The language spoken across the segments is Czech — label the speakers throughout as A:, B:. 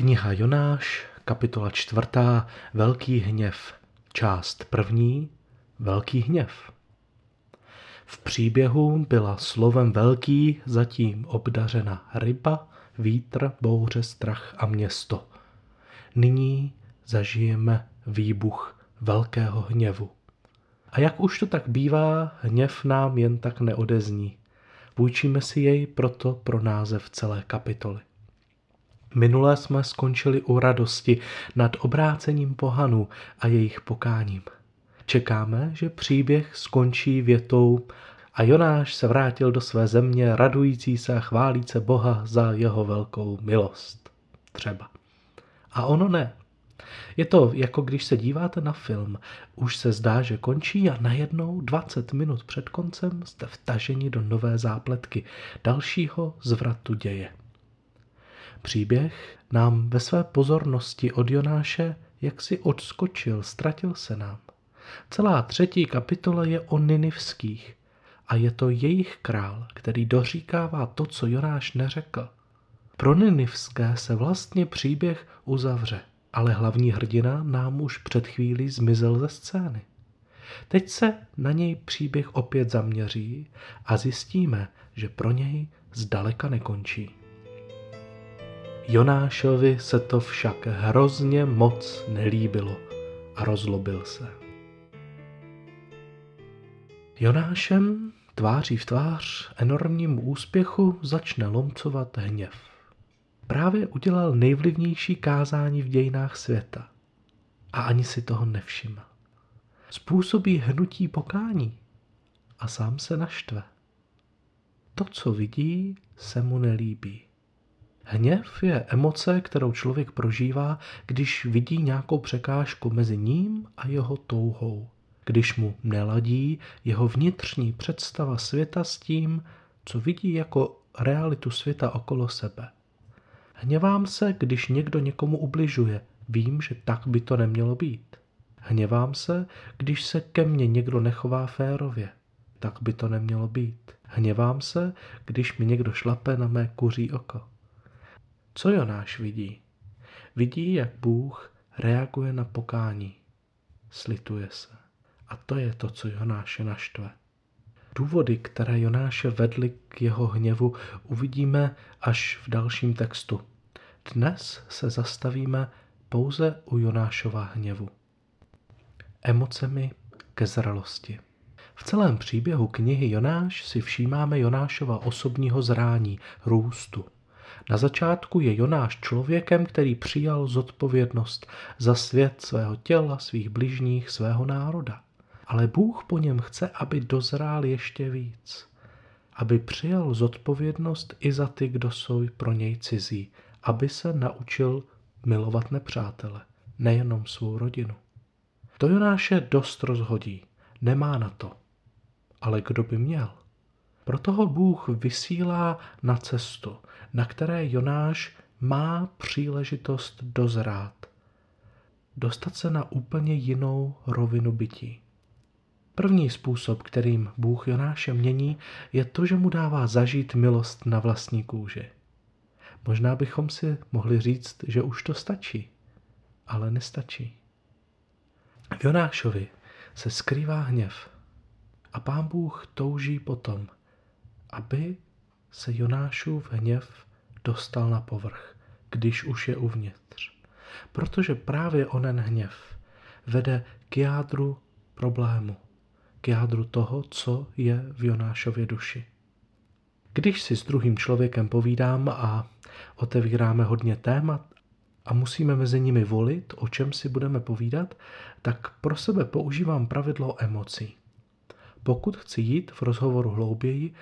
A: Kniha Jonáš, kapitola čtvrtá, Velký hněv, část první, Velký hněv. V příběhu byla slovem velký zatím obdařena ryba, vítr, bouře, strach a město. Nyní zažijeme výbuch velkého hněvu. A jak už to tak bývá, hněv nám jen tak neodezní. Půjčíme si jej proto pro název celé kapitoly. Minule jsme skončili u radosti nad obrácením pohanů a jejich pokáním. Čekáme, že příběh skončí větou a Jonáš se vrátil do své země radující se a chválíce Boha za jeho velkou milost. Třeba. A ono ne. Je to jako když se díváte na film, už se zdá, že končí a najednou 20 minut před koncem jste vtaženi do nové zápletky, dalšího zvratu děje. Příběh nám ve své pozornosti od Jonáše jaksi odskočil, ztratil se nám. Celá třetí kapitola je o Ninivských a je to jejich král, který doříkává to, co Jonáš neřekl. Pro Ninivské se vlastně příběh uzavře, ale hlavní hrdina nám už před chvílí zmizel ze scény. Teď se na něj příběh opět zaměří a zjistíme, že pro něj zdaleka nekončí. Jonášovi se to však hrozně moc nelíbilo a rozlobil se. Jonášem tváří v tvář enormnímu úspěchu začne lomcovat hněv. Právě udělal nejvlivnější kázání v dějinách světa a ani si toho nevšiml. Způsobí hnutí pokání a sám se naštve. To, co vidí, se mu nelíbí. Hněv je emoce, kterou člověk prožívá, když vidí nějakou překážku mezi ním a jeho touhou. Když mu neladí jeho vnitřní představa světa s tím, co vidí jako realitu světa okolo sebe. Hněvám se, když někdo někomu ubližuje. Vím, že tak by to nemělo být. Hněvám se, když se ke mně někdo nechová férově. Tak by to nemělo být. Hněvám se, když mi někdo šlape na mé kuří oko. Co Jonáš vidí? Vidí, jak Bůh reaguje na pokání. Slituje se. A to je to, co Jonáše naštve. Důvody, které Jonáše vedly k jeho hněvu, uvidíme až v dalším textu. Dnes se zastavíme pouze u Jonášova hněvu. Emocemi ke zralosti. V celém příběhu knihy Jonáš si všímáme Jonášova osobního zrání, růstu. Na začátku je Jonáš člověkem, který přijal zodpovědnost za svět svého těla, svých bližních, svého národa. Ale Bůh po něm chce, aby dozrál ještě víc. Aby přijal zodpovědnost i za ty, kdo jsou pro něj cizí. Aby se naučil milovat nepřátele, nejenom svou rodinu. To Jonáše dost rozhodí. Nemá na to. Ale kdo by měl? Proto ho Bůh vysílá na cestu, na které Jonáš má příležitost dozrát. Dostat se na úplně jinou rovinu bytí. První způsob, kterým Bůh Jonáše mění, je to, že mu dává zažít milost na vlastní kůži. Možná bychom si mohli říct, že už to stačí, ale nestačí. V Jonášovi se skrývá hněv a pán Bůh touží potom, aby se Jonášův hněv dostal na povrch, když už je uvnitř. Protože právě onen hněv vede k jádru problému, k jádru toho, co je v Jonášově duši. Když si s druhým člověkem povídám a otevíráme hodně témat a musíme mezi nimi volit, o čem si budeme povídat, tak pro sebe používám pravidlo emocí. Pokud chci jít v rozhovoru hlouběji,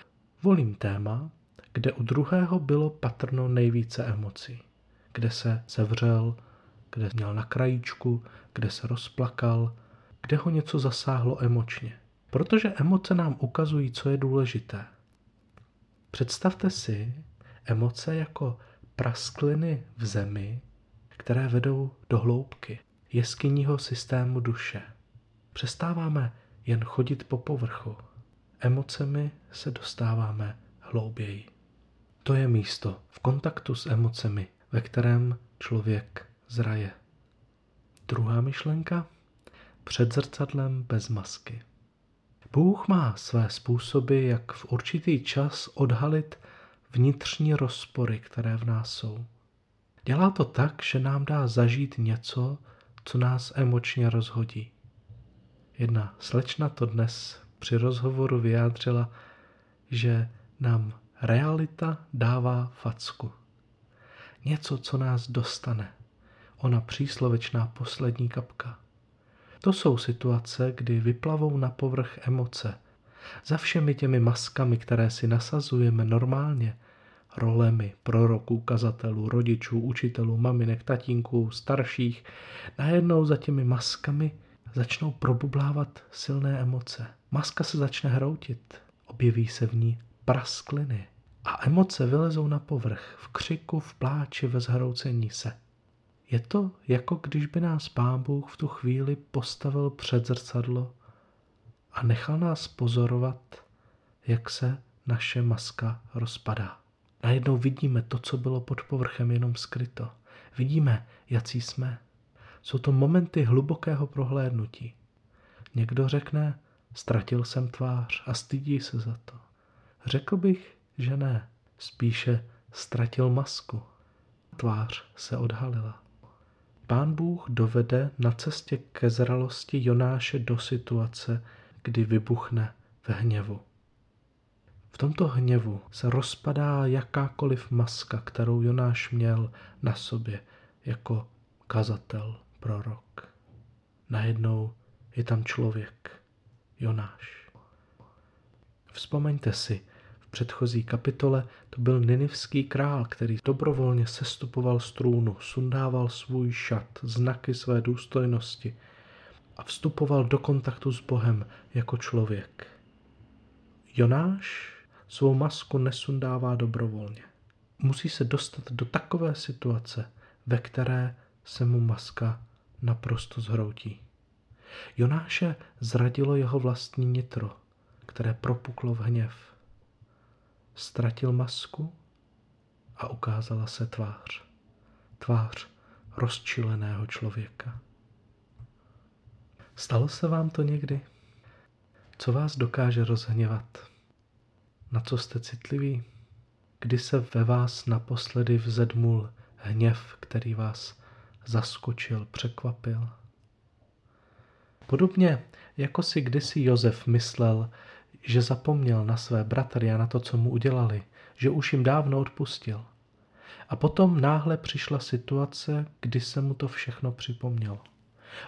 A: volím téma, kde u druhého bylo patrno nejvíce emocí, kde se sevřel, kde měl na krajíčku, kde se rozplakal, kde ho něco zasáhlo emočně. Protože emoce nám ukazují, co je důležité. Představte si emoce jako praskliny v zemi, které vedou do hloubky jeskyního systému duše. Přestáváme jen chodit po povrchu. Emocemi se dostáváme hlouběji. To je místo v kontaktu s emocemi, ve kterém člověk zraje. Druhá myšlenka. Před zrcadlem bez masky. Bůh má své způsoby, jak v určitý čas odhalit vnitřní rozpory, které v nás jsou. Dělá to tak, že nám dá zažít něco, co nás emočně rozhodí. Jedna slečna to dnes při rozhovoru vyjádřila, že nám realita dává facku. Něco, co nás dostane. Ona příslovečná poslední kapka. To jsou situace, kdy vyplavou na povrch emoce. Za všemi těmi maskami, které si nasazujeme normálně, rolemi proroků, kazatelů, rodičů, učitelů, maminek, tatínků, starších, najednou za těmi maskami začnou probublávat silné emoce. Maska se začne hroutit, objeví se v ní praskliny a emoce vylezou na povrch v křiku, v pláči, ve zhroucení se. Je to jako když by nás pán Bůh v tu chvíli postavil před zrcadlo a nechal nás pozorovat, jak se naše maska rozpadá. Najednou vidíme to, co bylo pod povrchem jenom skryto. Vidíme, jaký jsme. Jsou to momenty hlubokého prohlédnutí. Někdo řekne, ztratil jsem tvář a stydí se za to. Řekl bych, že ne. Spíše ztratil masku. Tvář se odhalila. Pán Bůh dovede na cestě ke zralosti Jonáše do situace, kdy vybuchne ve hněvu. V tomto hněvu se rozpadá jakákoliv maska, kterou Jonáš měl na sobě jako kazatel, prorok. Najednou je tam člověk, Jonáš. Vzpomeňte si, v předchozí kapitole to byl ninivský král, který dobrovolně sestupoval z trůnu, sundával svůj šat, znaky své důstojnosti a vstupoval do kontaktu s Bohem jako člověk. Jonáš svou masku nesundává dobrovolně. Musí se dostat do takové situace, ve které se mu maska naprosto zhroutí. Jonáše zradilo jeho vlastní nitro, které propuklo v hněv. Ztratil masku a ukázala se tvář. Tvář rozčileného člověka. Stalo se vám to někdy? Co vás dokáže rozhněvat? Na co jste citliví? Kdy se ve vás naposledy vzedmul hněv, který vás zaskočil, překvapil? Podobně jako si kdysi Josef myslel, že zapomněl na své bratry a na to, co mu udělali, že už jim dávno odpustil. A potom náhle přišla situace, kdy se mu to všechno připomnělo.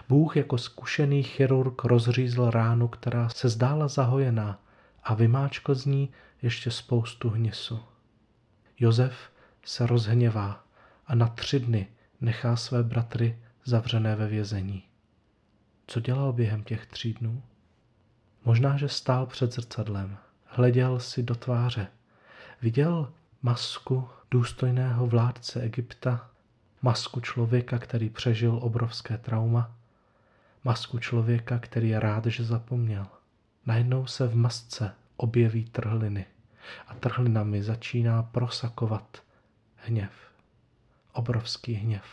A: Bůh jako zkušený chirurg rozřízl ránu, která se zdála zahojená a vymáčkl z ní ještě spoustu hnisu. Josef se rozhněvá a na tři dny nechá své bratry zavřené ve vězení. Co dělal během těch tří dnů? Možná, že stál před zrcadlem, hleděl si do tváře, viděl masku důstojného vládce Egypta, masku člověka, který přežil obrovské trauma, masku člověka, který je rád, že zapomněl. Najednou se v masce objeví trhliny a trhlinami začíná prosakovat hněv. Obrovský hněv,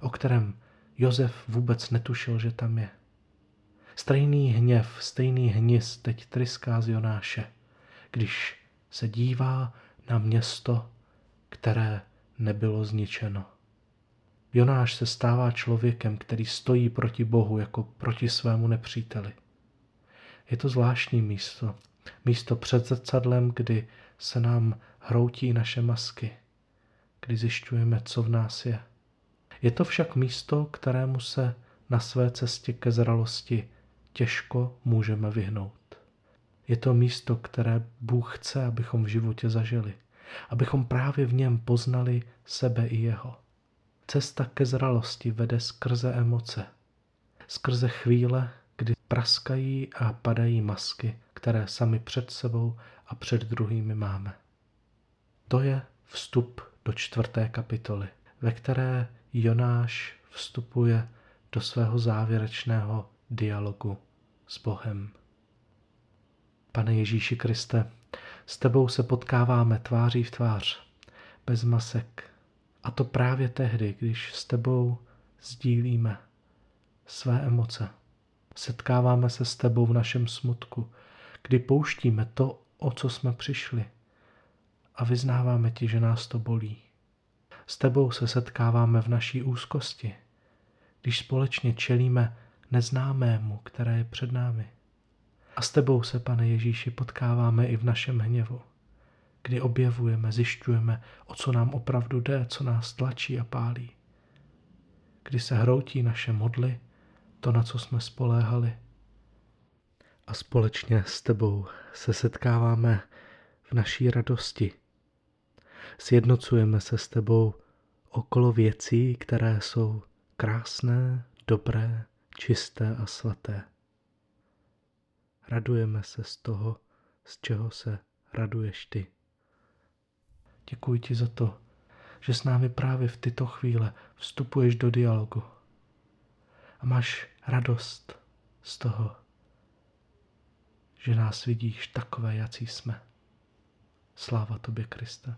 A: o kterém Josef vůbec netušil, že tam je. Stejný hněv, stejný hnis teď tryská z Jonáše, když se dívá na město, které nebylo zničeno. Jonáš se stává člověkem, který stojí proti Bohu jako proti svému nepříteli. Je to zvláštní místo. Místo před zrcadlem, kdy se nám hroutí naše masky, kdy zjišťujeme, co v nás je. Je to však místo, kterému se na své cestě ke zralosti těžko můžeme vyhnout. Je to místo, které Bůh chce, abychom v životě zažili, abychom právě v něm poznali sebe i jeho. Cesta ke zralosti vede skrze emoce, skrze chvíle, kdy praskají a padají masky, které sami před sebou a před druhými máme. To je vstup do čtvrté kapitoly, ve které Jonáš vstupuje do svého závěrečného dialogu s Bohem. Pane Ježíši Kriste, s tebou se potkáváme tváří v tvář, bez masek, A to právě tehdy, když s tebou sdílíme své emoce. Setkáváme se s tebou v našem smutku, kdy pouštíme to, o co jsme přišli a vyznáváme ti, že nás to bolí. S tebou se setkáváme v naší úzkosti, když společně čelíme neznámému, které je před námi. A s tebou se, pane Ježíši, potkáváme i v našem hněvu, kdy objevujeme, zjišťujeme, o co nám opravdu jde, co nás tlačí a pálí. Kdy se hroutí naše modly, to, na co jsme spoléhali. A společně s tebou se setkáváme v naší radosti. Sjednocujeme se s tebou okolo věcí, které jsou krásné, dobré, čisté a svaté. Radujeme se z toho, z čeho se raduješ ty. Děkuji ti za to, že s námi právě v tyto chvíle vstupuješ do dialogu a máš radost z toho, že nás vidíš takové, jací jsme. Sláva tobě, Kriste.